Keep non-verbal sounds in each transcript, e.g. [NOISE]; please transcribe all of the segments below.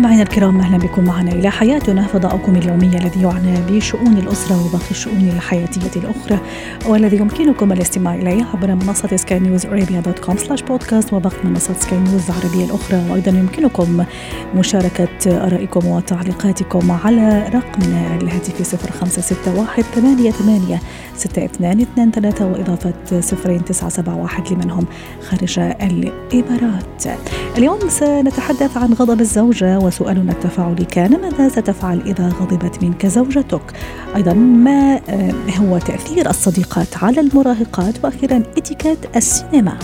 مستمعينا الكرام أهلا بكم معنا إلى حياتنا. فضاؤكم اليومي الذي يعنى بشؤون الأسرة وباقي الشؤون الحياتية الأخرى والذي يمكنكم الاستماع إليه عبر منصة سكاي نيوز ارابيا dot com slash podcast وباقي منصات سكاي نيوز العربية الأخرى. وأيضا يمكنكم مشاركة آرائكم وتعليقاتكم على رقمنا الهاتفي 0561 88 6223 وإضافة 0971 لمن هم خارج الإمارات. اليوم سنتحدث عن غضب الزوجة وسؤالنا التفاعلي كان ماذا ستفعل إذا غضبت منك زوجتك؟ أيضا ما هو تأثير الصديقات على المراهقات؟ وأخيرا اتيكيت السينما.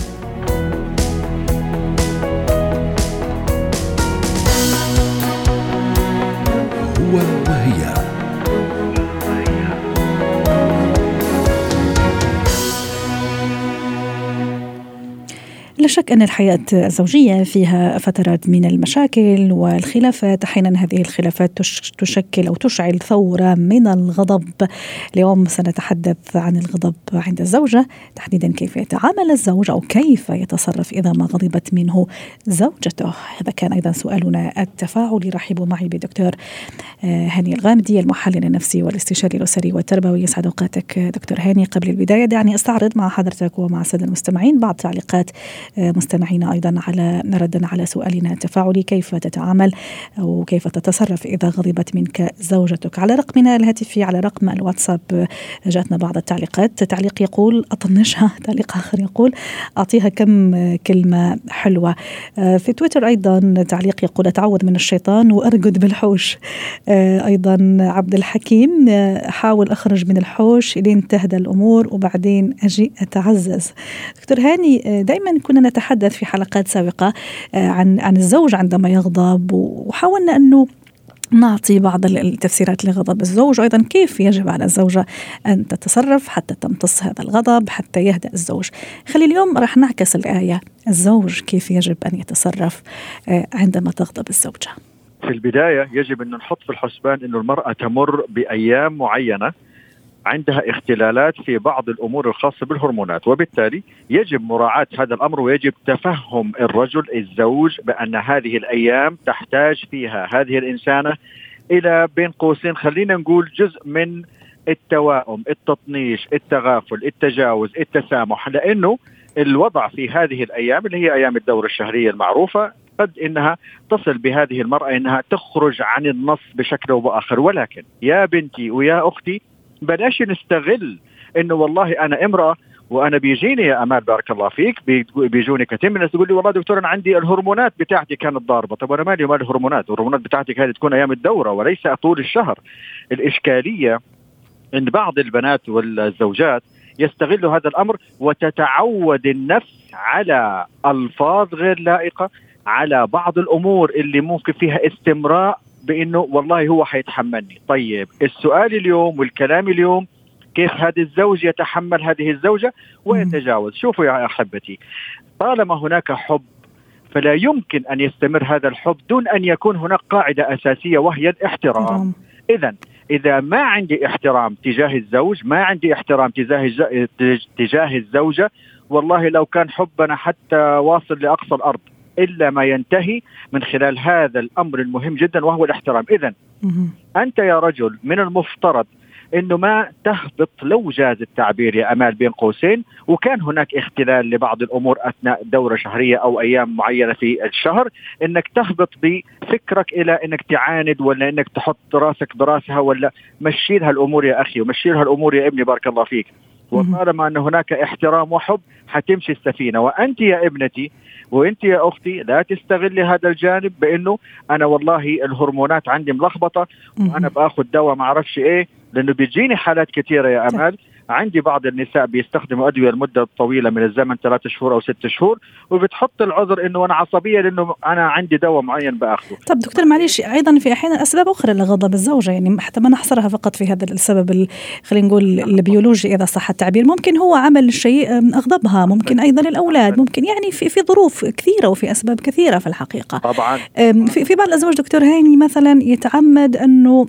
شك أن الحياة الزوجية فيها فترات من المشاكل والخلافات. أحيانا هذه الخلافات تشكل أو تشعل ثورة من الغضب. اليوم سنتحدث عن الغضب عند الزوجة. تحديدا كيف يتعامل الزوج أو كيف يتصرف إذا ما غضبت منه زوجته. هذا كان أيضا سؤالنا التفاعلي. رحبوا معي بدكتور هاني الغامدي المحلل النفسي والاستشاري الأسري والتربوي. يسعد أوقاتك دكتور هاني. قبل البداية دعني أستعرض مع حضرتك ومع السادة المستمعين بعض تعليقات مستمعينا أيضا على ردا على سؤالنا. التفاعلي كيف تتعامل؟ أو كيف تتصرف إذا غضبت منك زوجتك؟ على رقمنا الهاتفي على رقم الواتساب جاتنا بعض التعليقات. تعليق يقول أطنشها. [LAUGHS] تعليق آخر يقول أعطيها كم كلمة حلوة. في تويتر أيضا تعليق يقول أتعوذ من الشيطان وأرقد بالحوش. أيضا عبد الحكيم احاول أخرج من الحوش لين تهدى الأمور وبعدين أجي أتعزز. دكتور هاني دائما كنا نتحدث في حلقات سابقة عن عن الزوج عندما يغضب وحاولنا أنه نعطي بعض التفسيرات لغضب الزوج وأيضا كيف يجب على الزوجة أن تتصرف حتى تمتص هذا الغضب حتى يهدأ الزوج. خلي اليوم راح نعكس الآية الزوج كيف يجب أن يتصرف عندما تغضب الزوجة. في البداية يجب أن نحط في الحسبان إنه المرأة تمر بأيام معينة عندها اختلالات في بعض الأمور الخاصة بالهرمونات وبالتالي يجب مراعاة هذا الأمر ويجب تفهم الرجل الزوج بأن هذه الأيام تحتاج فيها هذه الإنسانة إلى بين قوسين خلينا نقول جزء من التوائم، التطنيش، التغافل، التجاوز، التسامح لأنه الوضع في هذه الأيام اللي هي أيام الدورة الشهرية المعروفة قد إنها تصل بهذه المرأة إنها تخرج عن النص بشكل أو بآخر. ولكن يا بنتي ويا أختي بلاش نستغل إنه والله أنا امرأة وأنا بيجيني يا أمال بارك الله فيك بيجوني كثير من الناس تقول لي والله دكتور أنا عندي الهرمونات بتاعتي كانت ضاربة طب أنا مالي ومال الهرمونات؟ الهرمونات بتاعتك هذه تكون أيام الدورة وليس طول الشهر. الإشكالية إن بعض البنات والزوجات يستغلوا هذا الأمر وتتعود النفس على ألفاظ غير لائقة على بعض الأمور اللي ممكن فيها استمراء بإنه والله هو حيتحملني. طيب السؤال اليوم والكلام اليوم كيف هذا الزوج يتحمل هذه الزوجة؟ ويتجاوز شوفوا يا أحبتي طالما هناك حب فلا يمكن أن يستمر هذا الحب دون أن يكون هناك قاعدة أساسية وهي الاحترام. إذا إذا ما عندي احترام تجاه الزوج ما عندي احترام تجاه تجاه الزوجة والله لو كان حبنا حتى واصل لأقصى الأرض إلا ما ينتهي من خلال هذا الأمر المهم جدا وهو الاحترام، اذا أنت يا رجل من المفترض إنه ما تهبط لو جاز التعبير يا أمال بين قوسين وكان هناك اختلال لبعض الأمور أثناء دورة شهرية أو أيام معينة في الشهر إنك تهبط بفكرك إلى إنك تعاند ولا إنك تحط راسك براسها ولا مشي لها الأمور يا أخي ومشي لها الأمور يا ابني بارك الله فيك. وطالما أن هناك احترام وحب حتمشي السفينة. وأنت يا ابنتي وانت يا أختي لا تستغلي هذا الجانب بانه أنا والله الهرمونات عندي ملخبطة وأنا باخذ دواء ما أعرفش إيه لأنه بيجيني حالات كثيرة يا امال. عندي بعض النساء بيستخدموا أدوية لمدة طويلة من الزمن ثلاثة شهور أو ست شهور وبتحط العذر إنه أنا عصبية لأنه أنا عندي دواء معين بأخذه. طب دكتور معلش أيضا في أحيانا أسباب أخرى لغضب الزوجه يعني حتى ما نحصرها فقط في هذا السبب خلينا نقول البيولوجي إذا صح التعبير. ممكن هو عمل شيء أغضبها ممكن أيضا الاولاد ممكن يعني في في ظروف كثيرة وفي أسباب كثيرة في الحقيقة. طبعا. في في بعض الأزواج دكتور هاني مثلا يتعمد أنه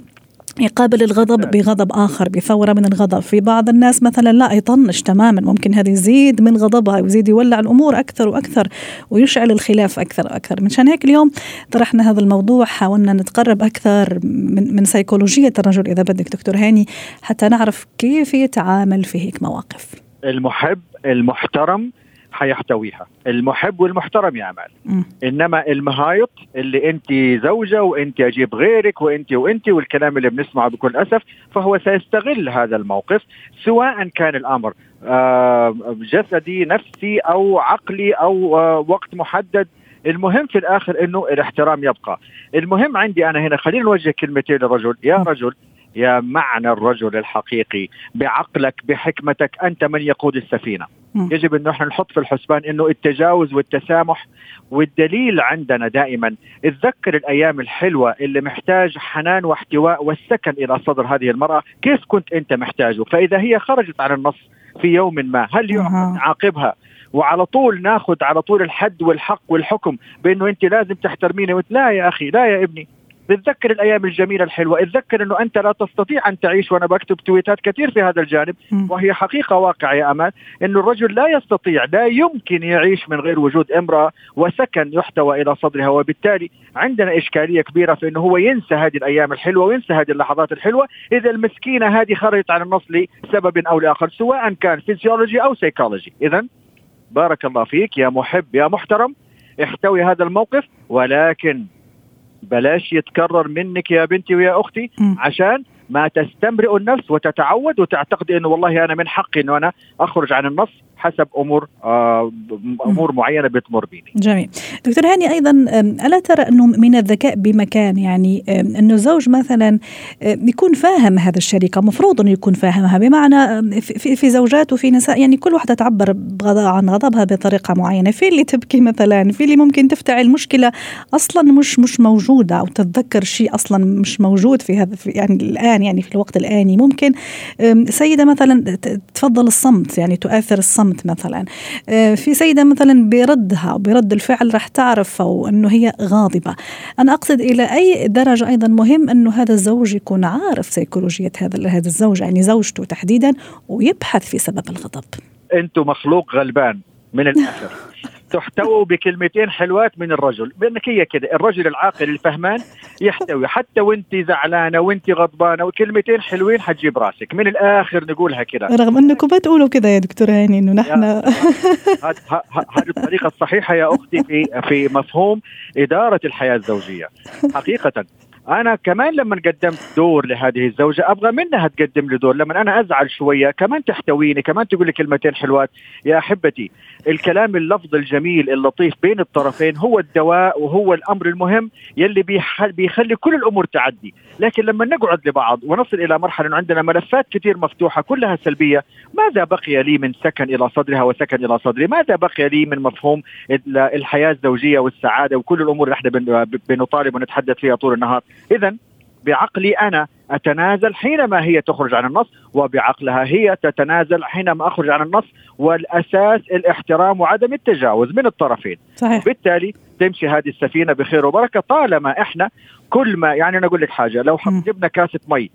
يقابل الغضب بغضب آخر بثورة من الغضب. في بعض الناس مثلا لا يطنش تماما. ممكن هذا يزيد من غضبها ويزيد يولع الأمور أكثر وأكثر ويشعل الخلاف أكثر وأكثر. منشان هيك اليوم طرحنا هذا الموضوع حاولنا نتقرب أكثر من, من سيكولوجية الرجل إذا بدك دكتور هاني حتى نعرف كيف يتعامل في هيك مواقف. المحب المحترم حيحتويها. المحب والمحترم يا أمال. إنما المهايط اللي أنت زوجة وأنت أجيب غيرك وأنت وأنت والكلام اللي بنسمعه بكل أسف فهو سيستغل هذا الموقف سواء كان الأمر آه، جسدي نفسي أو عقلي أو آه، وقت محدد. المهم في الآخر إنه الاحترام يبقى. المهم عندي أنا هنا خلينا نوجه كلمتين للرجل. يا رجل يا معنى الرجل الحقيقي بعقلك بحكمتك أنت من يقود السفينة. يجب انه إحنا نحط في الحسبان إنه التجاوز والتسامح والدليل عندنا دائما. اتذكر الأيام الحلوة اللي محتاج حنان واحتواء والسكن إلى صدر هذه المرأة. كيف كنت أنت محتاجه؟ فإذا هي خرجت عن النص في يوم ما هل نعاقبها وعلى طول ناخذ على طول الحد والحق والحكم بأنه أنت لازم تحترميني لا يا أخي لا يا ابني. بتذكر الأيام الجميلة الحلوة. اتذكر إنه أنت لا تستطيع أن تعيش وأنا بكتب تويتات كثير في هذا الجانب وهي حقيقة واقع يا أمان إنه الرجل لا يستطيع لا يمكن يعيش من غير وجود امرأة وسكن يحتوى إلى صدرها. وبالتالي عندنا إشكالية كبيرة في إنه هو ينسى هذه الأيام الحلوة وينسى هذه اللحظات الحلوة. إذا المسكينة هذه خرجت عن النص لسبب أو لآخر سواء كان فيزيولوجي أو سيكولوجي اذا بارك الله فيك يا محب يا محترم احتوي هذا الموقف ولكن بلاش يتكرر منك يا بنتي ويا أختي عشان ما تستمرئ النفس وتتعود وتعتقد إنه والله أنا من حقي إنه أنا أخرج عن النص. حسب أمور آه أمور معينة بتمر بيني. جميل. دكتور هاني أيضا ألا ترى أنه من الذكاء بمكان يعني أنه الزوج مثلا يكون فاهم هذا الشريك المفروض أنه يكون فاهمها بمعنى في, في زوجات وفي نساء يعني كل واحدة تعبر عن غضبها بطريقة معينة، في اللي تبكي مثلا، في اللي ممكن تفتعل مشكلة أصلا مش مش موجودة أو تتذكر شيء أصلا مش موجود في هذا في يعني الآن يعني في الوقت الآني، ممكن سيدة مثلا تفضل الصمت يعني تؤثر الصمت الصمت مثلا آه، في سيدة مثلا بردها برد الفعل راح تعرف أو أنه هي غاضبة. أنا أقصد إلى أي درجة أيضا مهم أنه هذا الزوج يكون عارف سيكولوجية هذا هذا الزوج يعني زوجته تحديدا ويبحث في سبب الغضب. أنتم مخلوق غلبان من الآخر. [LAUGHS] تحتووا بكلمتين حلوات من الرجل. بأنك هي كده الرجل العاقل الفهمان يحتوي. حتى وانت زعلانة وانت غضبانة وكلمتين حلوين حتجيب راسك. من الآخر نقولها كده. رغم أنكم ما تقولوا كده يا دكتور هاني إنه نحن هذه الطريقة الصحيحة يا أختي في في مفهوم إدارة الحياة الزوجية. حقيقة. أنا كمان لما قدمت دور لهذه الزوجة أبغى منها تقدم لي دور لما أنا أزعل شوية كمان تحتويني كمان تقول لي كلمتين حلوات. يا أحبتي الكلام اللفظ الجميل اللطيف بين الطرفين هو الدواء وهو الأمر المهم يلي بيخلي كل الأمور تعدي. لكن لما نقعد لبعض ونصل إلى مرحلة إنه عندنا ملفات كثير مفتوحة كلها سلبية ماذا بقي لي من سكن إلى صدرها وسكن إلى صدري؟ ماذا بقي لي من مفهوم الحياة الزوجية والسعادة وكل الأمور اللي إحنا بنطالب ونتحدث فيها طول النهار؟ اذا بعقلي أنا أتنازل حينما هي تخرج عن النص وبعقلها هي تتنازل حينما أخرج عن النص والأساس الاحترام وعدم التجاوز من الطرفين. صحيح. بالتالي تمشي هذه السفينة بخير وبركة طالما إحنا كل ما يعني أنا أقول لك حاجة لو جبنا كاسة مي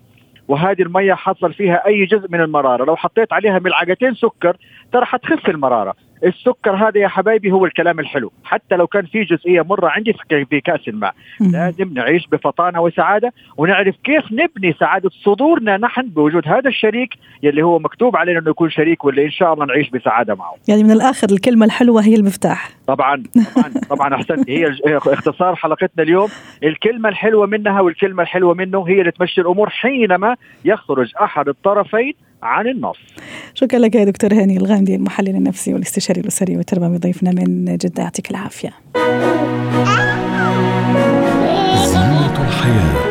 وهذه المية حصل فيها أي جزء من المرارة لو حطيت عليها ملعقتين سكر ترى حتخف المرارة. السكر هذا يا حبايبي هو الكلام الحلو. حتى لو كان في جزئية مرة عندي في كأس الماء. لازم نعيش بفطانة وسعادة ونعرف كيف نبني سعادة صدورنا نحن بوجود هذا الشريك يلي هو مكتوب علينا إنه يكون شريك واللي إن شاء الله نعيش بسعادة معه. يعني من الآخر الكلمة الحلوة هي المفتاح. طبعا طبعا [LAUGHS] طبعا احسنت هي اختصار حلقتنا اليوم. الكلمة الحلوة منها والكلمة الحلوة منه هي اللي تمشي الأمور حينما يخرج أحد الطرفين عن النص. شكرا لك يا دكتور هاني الغامدي المحلل النفسي والاستشاري الأسري والتربوي ضيفنا من جدة. يعطيك العافية. زينة الحياة.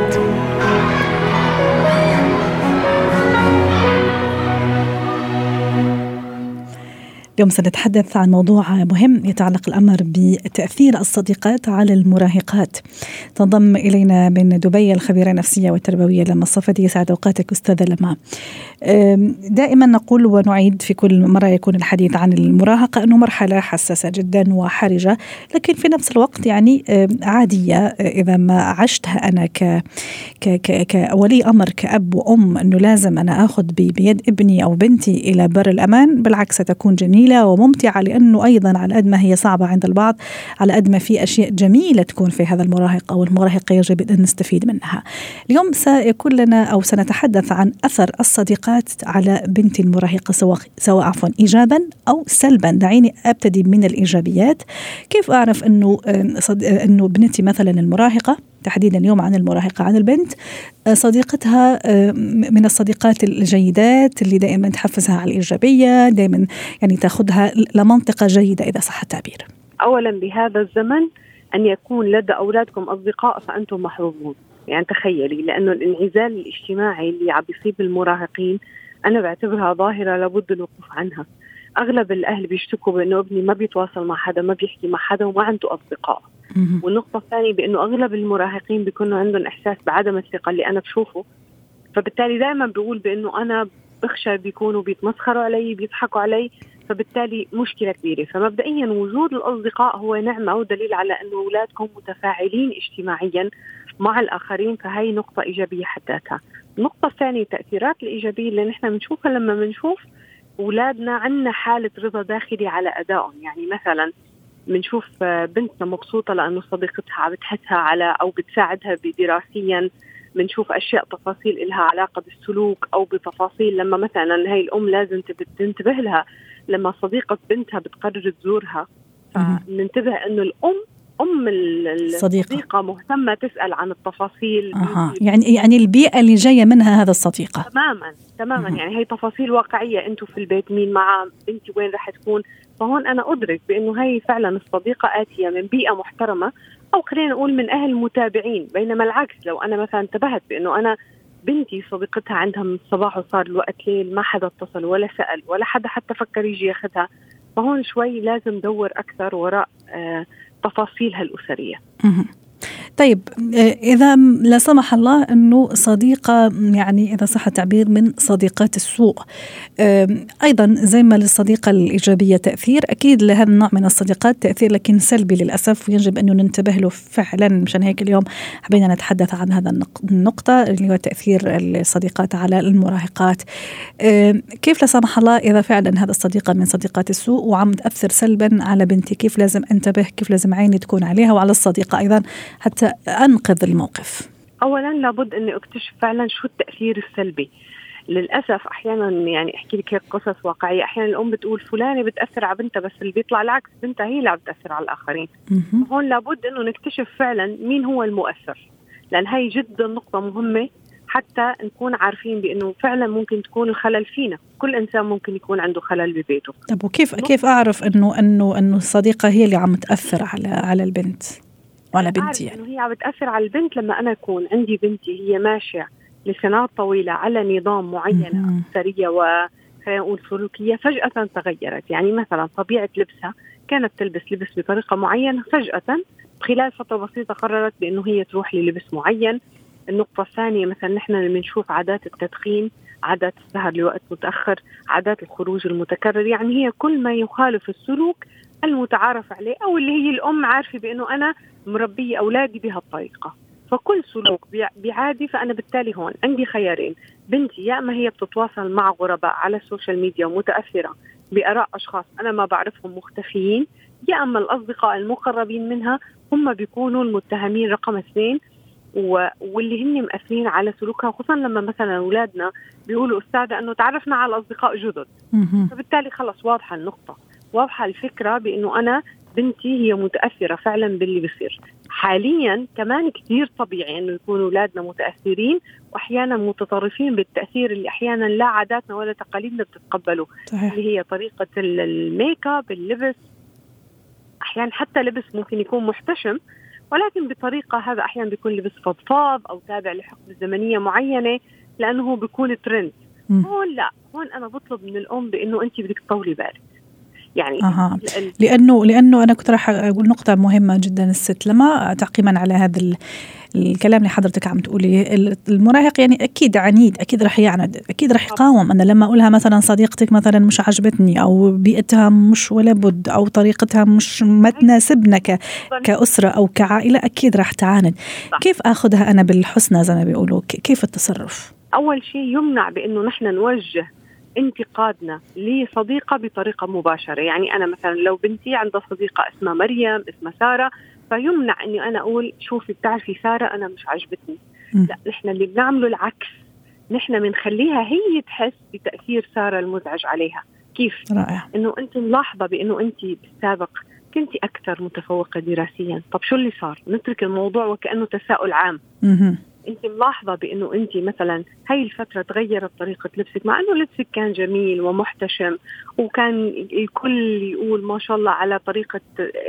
اليوم سنتحدث عن موضوع مهم يتعلق الأمر بتأثير الصديقات على المراهقات. تنضم إلينا من دبي الخبيرة النفسية والتربوية لما الصفدي يسعد أوقاتك أستاذة لما. دائما نقول ونعيد في كل مرة يكون الحديث عن المراهقة أنه مرحلة حساسة جدا وحرجة لكن في نفس الوقت يعني عادية. إذا ما عشتها أنا ك كولي أمر كأب وأم أنه لازم أنا أخذ بيد ابني أو بنتي إلى بر الأمان بالعكس ستكون جميلة وممتعة لأنه أيضا على قد ما هي صعبة عند البعض على قد ما في أشياء جميلة تكون في هذا المراهق أو المراهقة يجب أن نستفيد منها. اليوم سيكون لنا أو سنتحدث عن أثر الصديقات على بنتي المراهقة سواء سواء عفوا إيجابا أو سلبا. دعيني أبتدي من الإيجابيات. كيف أعرف أنه أنه بنتي مثلا المراهقة؟ تحديدا اليوم عن المراهقة عن البنت. آه، صديقتها آه، من الصديقات الجيدات اللي دائما تحفزها على الإيجابية دائما يعني تأخذها لمنطقة جيدة إذا صح التعبير. أولا بهذا الزمن أن يكون لدى أولادكم أصدقاء فأنتم محظوظون يعني تخيلي لأنه الانعزال الاجتماعي اللي عم بيصيب المراهقين أنا بعتبرها ظاهرة لابد الوقوف عنها. أغلب الأهل بيشتكوا بأنه ابني ما بيتواصل مع حدا ما بيحكي مع حدا وما عنده أصدقاء. والنقطة الثانية بأنه أغلب المراهقين بيكونوا عندهم إحساس بعدم الثقة اللي أنا بشوفه. فبالتالي دائما بقول بأنه أنا بخشى بيكونوا بيتمسخروا علي بيضحكوا علي. فبالتالي مشكلة كبيرة. فمبدئيا وجود الأصدقاء هو نعمة ودليل على أنه أولادكم متفاعلين اجتماعيا مع الآخرين. فهي نقطة إيجابية حد ذاتها. النقطة الثانية التأثيرات الإيجابية اللي نحن بنشوفها لما بنشوف أولادنا عندنا حالة رضا داخلي على أدائهم. يعني مثلا بنشوف بنتنا مبسوطة لأنه صديقتها بتحثها على أو بتساعدها دراسيا بنشوف أشياء تفاصيل إلها علاقة بالسلوك أو بتفاصيل لما مثلا هي الأم لازم تنتبه لها. لما صديقة بنتها بتقرر تزورها فننتبه إنه الأم أم الصديقة. الصديقة مهتمة تسأل عن التفاصيل. أها. يعني يعني البيئة اللي جاية منها هذا الصديقة. تماما تماما. أه. يعني هي تفاصيل واقعية. أنتم في البيت مين مع بنتي وين رح تكون؟ فهون أنا أدرك بأنه هي فعلا الصديقة آتية من بيئة محترمة أو خلينا نقول من أهل متابعين. بينما العكس لو أنا مثلا انتبهت بأنه أنا بنتي صديقتها عندها من الصباح وصار الوقت ليل ما حدا اتصل ولا سأل ولا حدا حتى فكر يجي ياخذها فهون شوي لازم دور أكثر وراء آه تفاصيلها الأسرية. طيب إذا لا سمح الله أنه صديقة يعني إذا صح التعبير من صديقات السوء. أيضا زي ما للصديقة الإيجابية تأثير أكيد لهذا النوع من الصديقات تأثير لكن سلبي للأسف ويجب أنه ننتبه له فعلا. مشان هيك اليوم حبينا نتحدث عن هذا النقطة اللي هو تأثير الصديقات على المراهقات. كيف لا سمح الله إذا فعلا هذا الصديقة من صديقات السوء؟ وعم تأثر سلبا على بنتي كيف لازم أنتبه؟ كيف لازم عيني تكون عليها؟ وعلى الصديقة أيضا حتى أنقذ الموقف؟ اولا لابد اني أكتشف فعلا شو التأثير السلبي. للأسف أحيانا يعني أحكي لك هيك قصص واقعية. أحيانا الأم بتقول فلانة بتأثر على بنتها بس اللي بيطلع العكس بنتها هي اللي عم بتاثر على الآخرين. هون لابد أنه نكتشف فعلا مين هو المؤثر لأن هي جدا نقطة مهمة حتى نكون عارفين بأنه فعلا ممكن تكون الخلل فينا. كل إنسان ممكن يكون عنده خلل ببيته. طب وكيف كيف أعرف انه انه أنه الصديقة هي اللي عم تأثر على على البنت؟ وعلى بنتي يعني. إنه هي عم بتأثر على البنت لما أنا أكون عندي بنتي هي ماشية لسنوات طويلة على نظام معين أسرية و خلينا نقول سلوكية فجأة تغيرت. يعني مثلا طبيعة لبسها كانت تلبس لبس بطريقة معينة فجأة خلال فترة بسيطة قررت بإنه هي تروح للبس معين. النقطة الثانية مثلا نحن لما نشوف عادات التدخين عادات السهر لوقت متأخر عادات الخروج المتكرر. يعني هي كل ما يخالف السلوك المتعارف عليه أو اللي هي الأم عارفة بأنه أنا مربيه أولادي بهالطريقه فكل سلوك بيعادي فأنا بالتالي هون عندي خيارين. بنتي يا اما هي بتتواصل مع غرباء على ال social media ومتاثره بآراء أشخاص أنا ما بعرفهم مختفيين يا أما الأصدقاء المقربين منها هم بيكونوا المتهمين رقم اثنين واللي هن مأثرين على سلوكها خصوصا لما مثلا أولادنا بيقولوا أستاذة إنه تعرفنا على اصدقاء جدد. فبالتالي خلص واضحة النقطة. واضحة الفكرة بإنه أنا بنتي هي متأثرة فعلا باللي بصير. حاليا كمان كثير طبيعي إنه يكونوا أولادنا متأثرين واحيانا متطرفين بالتأثير اللي أحيانا لا عاداتنا ولا تقاليدنا بتتقبله. صحيح. اللي هي طريقة الميك اب اللبس. أحيانا حتى لبس ممكن يكون محتشم ولكن بطريقة هذا أحيانا بيكون لبس فضفاض أو تابع لحقبه زمنية معينة لأنه هو بيكون ترند هون لا. هون أنا بطلب من الأم بإنه انت بدك تطولي بالك. يعني أها. لأنه لأنه أنا كنت راح أقول نقطة مهمة جدا الست. لما تعقيبا على هذا الكلام اللي حضرتك عم تقولي المراهق يعني أكيد عنيد أكيد رح يعند أكيد رح يقاوم. أنا لما أقولها مثلا صديقتك مثلا مش عجبتني أو بيئتها مش ولا بد أو طريقتها مش ما تناسبنا كأسرة أو كعائلة أكيد رح تعاند. كيف آخذها أنا بالحسنى زي ما بيقولوا؟ كيف التصرف؟ أول شيء يمنع بأنه نحن نوجه انتقادنا لصديقة بطريقة مباشرة. يعني أنا مثلا لو بنتي عندها صديقة اسمها مريم اسمها سارة فيمنع إني أنا أقول شوفي بتعرفي سارة أنا مش عجبتني لا نحن اللي بنعمله العكس. نحن بنخليها هي تحس بتأثير سارة المزعج عليها. كيف؟ رائع. إنه أنت ملاحظة بإنه أنت بالسابق كنت أكثر متفوقة دراسيا. طب شو اللي صار؟ نترك الموضوع وكأنه تساؤل عام. انت ملاحظة بأنه انت مثلا هاي الفترة تغيرت طريقة لبسك؟ مع إنه لبسك كان جميل ومحتشم وكان الكل يقول ما شاء الله على طريقة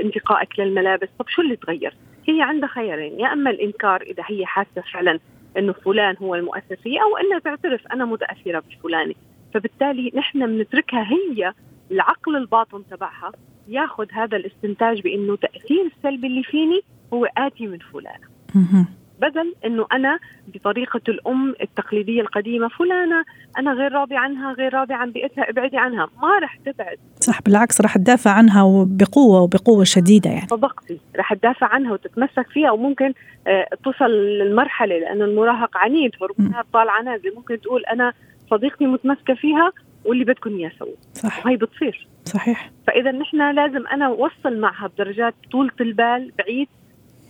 انتقائك للملابس. طب شو اللي تغير؟ هي عندها خيارين يا أما الإنكار إذا هي حاسة فعلا إنه فلان هو المؤثر فيها أو إنها تعترف أنا متأثرة بفلانه فبالتالي نحن بنتركها هي العقل الباطن تبعها ياخذ هذا الاستنتاج بأنه تأثير السلبي اللي فيني هو آتي من فلانة. بدل إنه أنا بطريقة الأم التقليدية القديمة فلانة أنا غير راضي عنها غير راضي عن بيئتها ابعدي عنها. ما رح تبعد. صح بالعكس رح تدافع عنها بقوه وبقوة شديدة يعني. صدقتي رح تدافع عنها وتتمسك فيها وممكن آه توصل للمرحلة لأنه المراهق عنيد هرمونات طالعة نازلة. ممكن تقول أنا صديقتي متمسكة فيها واللي بدكم إياه سووا. صح. وهي بتصير. صحيح. فإذا نحن لازم أنا أوصل معها بدرجات طولة البال بعيد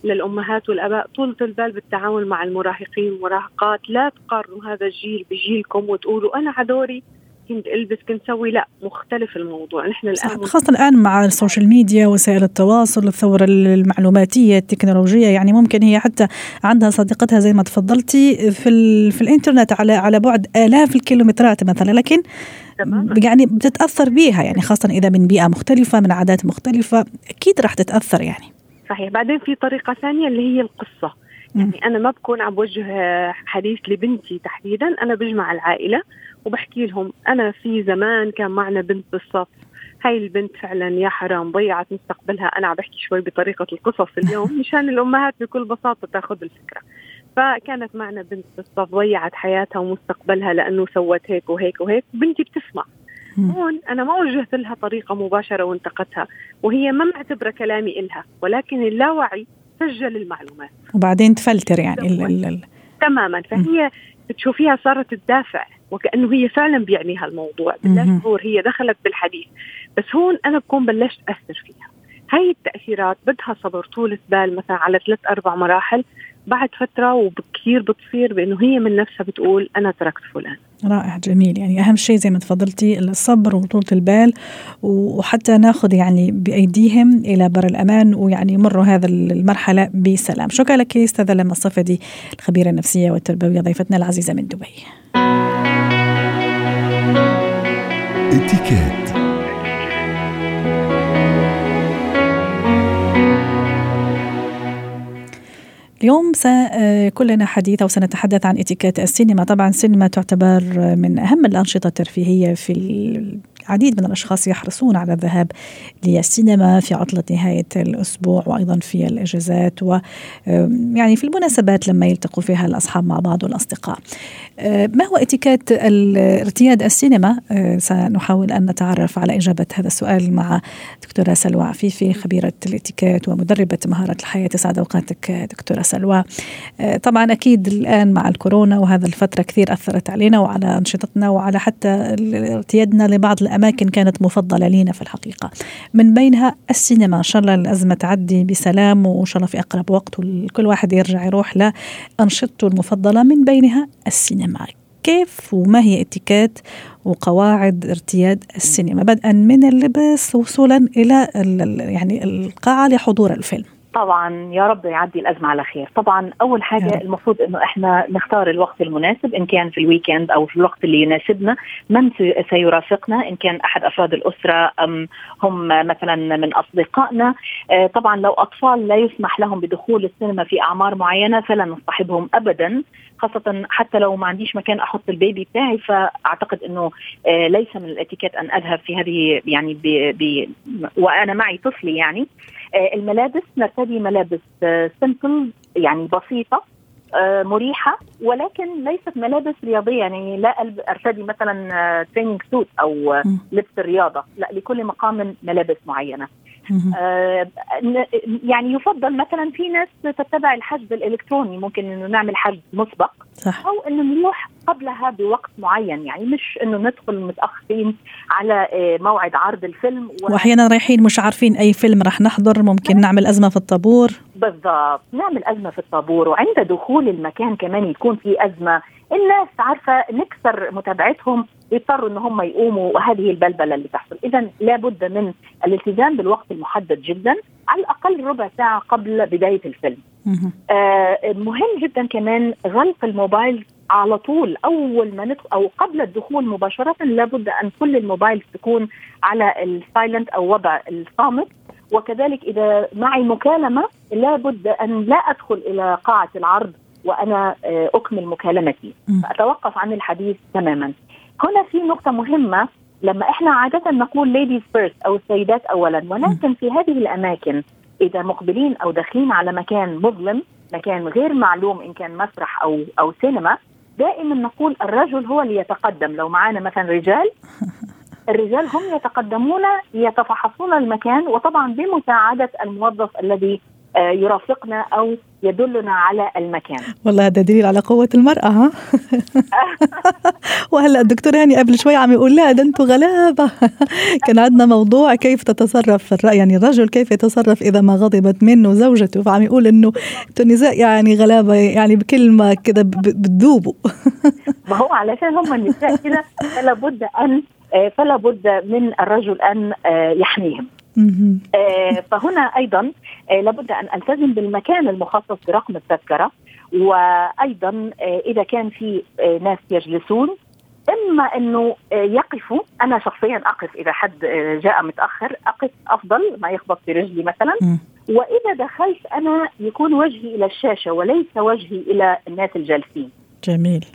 للأمهات والأباء طولة البال بالتعامل مع المراهقين والمراهقات. لا تقارنوا هذا الجيل بجيلكم وتقولوا أنا عدوري كنت ألبس كنت سوي. لا مختلف الموضوع. نحن الآن خاصة الآن مع ال social media وسائل التواصل الثورة المعلوماتية التكنولوجية يعني ممكن هي حتى عندها صديقتها زي ما تفضلتي في في الإنترنت على على بعد آلاف الكيلومترات مثلا. لكن يعني بتتأثر بيها يعني خاصة إذا من بيئة مختلفة من عادات مختلفة أكيد راح تتأثر يعني. صحيح. بعدين في طريقة ثانية اللي هي القصة. يعني أنا ما بكون عم بوجه حديث لبنتي تحديدا أنا بجمع العائلة وبحكي لهم أنا في زمان كان معنا بنت بالصف هاي البنت فعلا يا حرام ضيعت مستقبلها أنا عم بحكي شوي بطريقة القصص اليوم [LAUGHS] مشان الأمهات بكل بساطة تاخذ الفكرة. فكانت معنا بنت بالصف ضيعت حياتها ومستقبلها لأنه سوت هيك وهيك وهيك بنتي بتسمع. هون أنا ما وجهت لها طريقة مباشرة وانتقدتها وهي ما معتبرة كلامي إلها ولكن اللاوعي سجل المعلومات. وبعدين تفلتر يعني ال ال تماما. فهي بتشوفيها صارت تدافع وكأنه هي فعلا بيعنيها الموضوع بالله شعور هي دخلت بالحديث. بس هون أنا بكون بلشت أثر فيها. هاي التأثيرات بدها صبر طولة بال مثلا على ثلاث أربع مراحل بعد فترة وبكثير بتصير بإنه هي من نفسها بتقول أنا تركت فلان. رائع جميل. يعني أهم شيء زي ما تفضلتي الصبر وطولة البال وحتى ناخذ يعني بأيديهم إلى بر الأمان ويعني يمروا هذا المرحلة بسلام. شكرا لك أستاذة لما الصفدي الخبيرة النفسية والتربوية ضيفتنا العزيزة من دبي. اتكات اليوم سيكون لنا حديث أو سنتحدث عن اتيكيت السينما. طبعا السينما تعتبر من أهم الأنشطة الترفيهية في العديد من الأشخاص يحرصون على الذهاب للسينما في عطلة نهاية الأسبوع وأيضا في الإجازات و يعني في المناسبات لما يلتقوا فيها الأصحاب مع بعض والأصدقاء. ما هو اتيكيت ارتياد السينما؟ سنحاول أن نتعرف على إجابة هذا السؤال مع دكتورة سلوى عفيفي خبيرة الاتيكيت ومدربة مهارة الحياة. سعد أوقاتك دكتورة سلوى. طبعا أكيد الآن مع الكورونا وهذا الفترة كثير أثرت علينا وعلى أنشطتنا وعلى حتى ارتيادنا لبعض الأماكن كانت مفضلة لنا في الحقيقة. من بينها السينما. إن شاء الله الأزمة تعدي بسلام وإن شاء الله في أقرب وقت وكل واحد يرجع يروح لأنشطته المفضلة. من بينها السينما. كيف وما هي اتيكيت وقواعد ارتياد السينما؟ بدءا من اللبس وصولا إلى يعني القاعة لحضور الفيلم. طبعا يا رب يعدي الأزمة على خير. طبعا أول حاجة المفروض إنه إحنا نختار الوقت المناسب إن كان في ال weekend أو في الوقت اللي يناسبنا من سيرافقنا إن كان أحد أفراد الأسرة أم هم مثلا من أصدقائنا. آه، طبعا لو أطفال لا يسمح لهم بدخول السينما في أعمار معينة فلا نصطحبهم ابدا. خاصة حتى لو ما عنديش مكان أحط ال baby بتاعي فأعتقد إنه آه، ليس من الاتيكيت أن أذهب في هذه يعني ب ب وأنا معي طفلي يعني. الملابس نرتدي ملابس سمبل يعني بسيطة مريحة ولكن ليست ملابس رياضية يعني لا أرتدي مثلا تريننج سوت أو لبس الرياضه لا لكل مقام ملابس معينة. آه يعني يفضل مثلا في ناس تتبع الحجز الإلكتروني ممكن إنه نعمل حجز مسبق صح. أو إنه نروح قبلها بوقت معين يعني مش إنه ندخل متأخرين على آه، موعد عرض الفيلم و... واحيانا رايحين مش عارفين أي فيلم راح نحضر ممكن نعمل أزمة في الطابور. بالضبط. نعمل أزمة في الطابور وعند دخول المكان كمان يكون في أزمة. الناس عارفة نكسر متابعتهم يضطروا إن هم يقوموا وهذه البلبلة اللي تحصل، اذا لابد من الالتزام بالوقت المحدد جدا على الأقل ربع ساعة قبل بداية الفيلم. آه مهم جدا كمان غلق الموبايل على طول. أول ما ندخل أو قبل الدخول مباشرة لابد أن كل الموبايل تكون على ال silent أو وضع الصامت. وكذلك إذا معي مكالمة لابد أن لا أدخل إلى قاعة العرض وأنا آه، أكمل مكالمتي. فأتوقف عن الحديث تماما. هنا في نقطة مهمة. لما إحنا عادة نقول ladies first أو السيدات اولا ولكن في هذه الأماكن إذا مقبلين أو داخلين على مكان مظلم مكان غير معلوم إن كان مسرح أو أو سينما دائما نقول الرجل هو اللي يتقدم. لو معانا مثلا رجال [LAUGHS] الرجال هم يتقدمون يتفحصون المكان وطبعا بمساعدة الموظف الذي يرافقنا أو يدلنا على المكان. والله هذا دليل على قوة المرأة ها؟ [LAUGHS] وهلا الدكتور هاني قبل شوي عم يقول لا ده أنتم غلابة. [LAUGHS] كان عندنا موضوع كيف تتصرف الرأي يعني الرجل كيف يتصرف إذا ما غضبت منه زوجته؟ فعم يقول إنه النساء يعني غلابة يعني بكلمة كده بتذوبوا. [LAUGHS] ما هو علشان هم النساء كده فلا بد أن آه، فلا بد من الرجل أن آه، يحميهم. آه، فهنا أيضا آه، لابد أن ألتزم بالمكان المخصص برقم التذكرة وأيضا آه، إذا كان في ناس يجلسون إما أنه يقفوا أنا شخصيا أقف إذا حد جاء متأخر أقف أفضل ما يخبط في رجلي مثلا وإذا دخلت أنا يكون وجهي إلى الشاشة وليس وجهي إلى الناس الجالسين. جميل.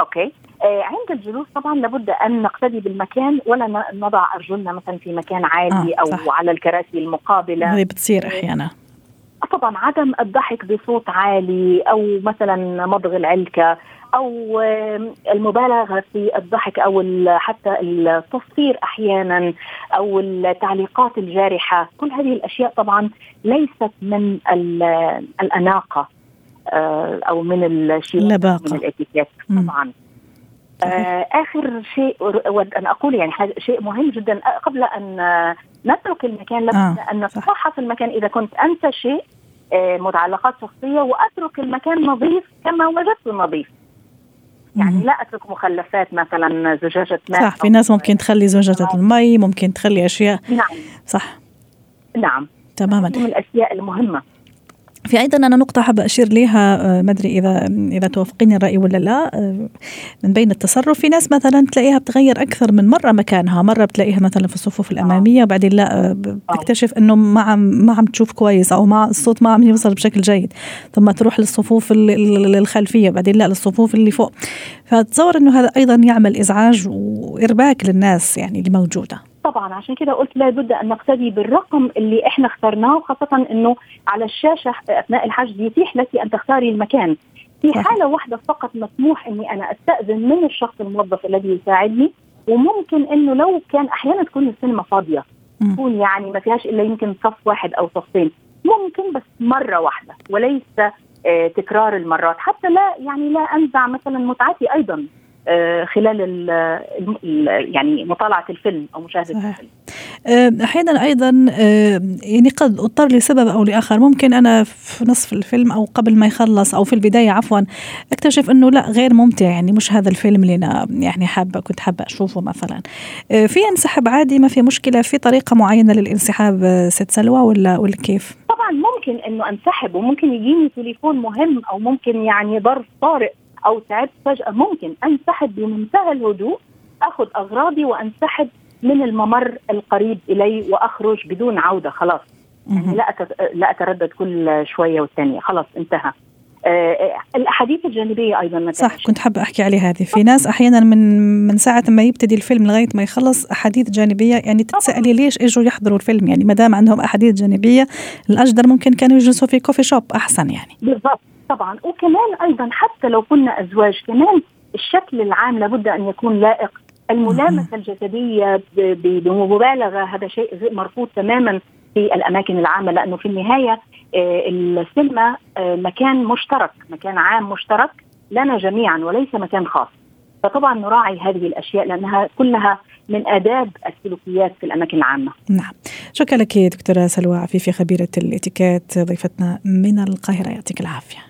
أوكي؟ آه عند الجلوس طبعا لابد أن نقتدي بالمكان ولا نضع أرجلنا مثلا في مكان عالي آه أو صح. على الكراسي المقابلة. هذه بتصير أحيانا. طبعا عدم الضحك بصوت عالي أو مثلا مضغ العلكة أو المبالغة في الضحك أو حتى التصفير أحيانا أو التعليقات الجارحة. كل هذه الأشياء طبعا ليست من الأناقة آه، أو من الشيء من الإتيكيت طبعا. آه آخر شيء أود أن أقول يعني شيء مهم جدا قبل أن نترك المكان لابد آه. أن نتفحص المكان. إذا كنت انسى شيء آه متعلقات شخصية وأترك المكان نظيف كما وجدته نظيف. يعني لا أترك مخلفات مثلا زجاجة ماء صح في ناس ممكن تخلي زجاجة المي ممكن تخلي أشياء. نعم. صح. نعم. تماما. من الأشياء المهمة. في أيضا أنا نقطة حابة أشير لها آه، ما أدري إذا إذا توافقيني الرأي ولا لا. آه، من بين التصرف في ناس مثلا تلاقيها بتغير أكثر من مرة مكانها. مرة بتلاقيها مثلا في الصفوف الأمامية وبعدين لا آه، بتكتشف إنه ما عم ما عم تشوف كويس أو ما الصوت ما عم يوصل بشكل جيد. ثم تروح للصفوف الخلفية بعدين لا للصفوف اللي فوق. فتصور إنه هذا أيضا يعمل إزعاج وإرباك للناس يعني اللي موجوده طبعا عشان كده قلت لابد أن نقتدي بالرقم اللي إحنا اخترناه خاصة إنه على الشاشة أثناء الحجز يتيح لك أن تختاري المكان. في حالة واحدة فقط مسموح إني أنا أستأذن من الشخص الموظف الذي يساعدني وممكن إنه لو كان أحيانا تكون السينما فاضية. تكون يعني ما فيهاش إلا يمكن صف واحد أو صفين. ممكن بس مرة واحدة وليس آه تكرار المرات. حتى لا يعني لا أنزع مثلا متعتي أيضا. خلال ال ال يعني مطالعة الفيلم أو مشاهدة صحيح. الفيلم. آه، أحيانا أيضا آه، يعني قد أضطر لسبب أو لآخر ممكن أنا في نصف الفيلم أو قبل ما يخلص أو في البداية عفوا أكتشف إنه لا غير ممتع يعني مش هذا الفيلم اللي أنا يعني حابة كنت حابة أشوفه مثلا في أنسحب عادي ما في مشكلة في طريقة معينة للانسحاب ست سلوى ولا ولا كيف؟ طبعا ممكن إنه أنسحب وممكن يجيني تليفون مهم أو ممكن يعني ظرف طارئ أو تعبت فجأة. ممكن أنسحب بمنتهى الهدوء أخذ أغراضي وأنسحب من الممر القريب إلي وأخرج بدون عودة. خلاص. يعني لا لا أتردد كل شوية والثانيه خلاص انتهى. آه الأحاديث الجانبية أيضا صح كنت حابة أحكي عليه هذه. في ناس أحيانا من من ساعة ما يبتدي الفيلم لغاية ما يخلص أحاديث جانبية يعني تتسالي ليش إجوا يحضروا الفيلم؟ يعني ما دام عندهم أحاديث جانبية الأجدر ممكن كانوا يجلسوا في كوفي شوب أحسن يعني. بالضبط. طبعا. وكمان أيضا حتى لو كنا أزواج كمان الشكل العام لابد أن يكون لائق. الملامسة الجسدية بمبالغة هذا شيء مرفوض تماما في الأماكن العامة لأنه في النهاية آه، السينما آه، مكان مشترك مكان عام مشترك لنا جميعا وليس مكان خاص. فطبعا نراعي هذه الأشياء لأنها كلها من آداب السلوكيات في الأماكن العامة. نعم. شكرا لك دكتورة سلوى عفيفي خبيرة الاتيكيت ضيفتنا من القاهرة يعطيك العافية.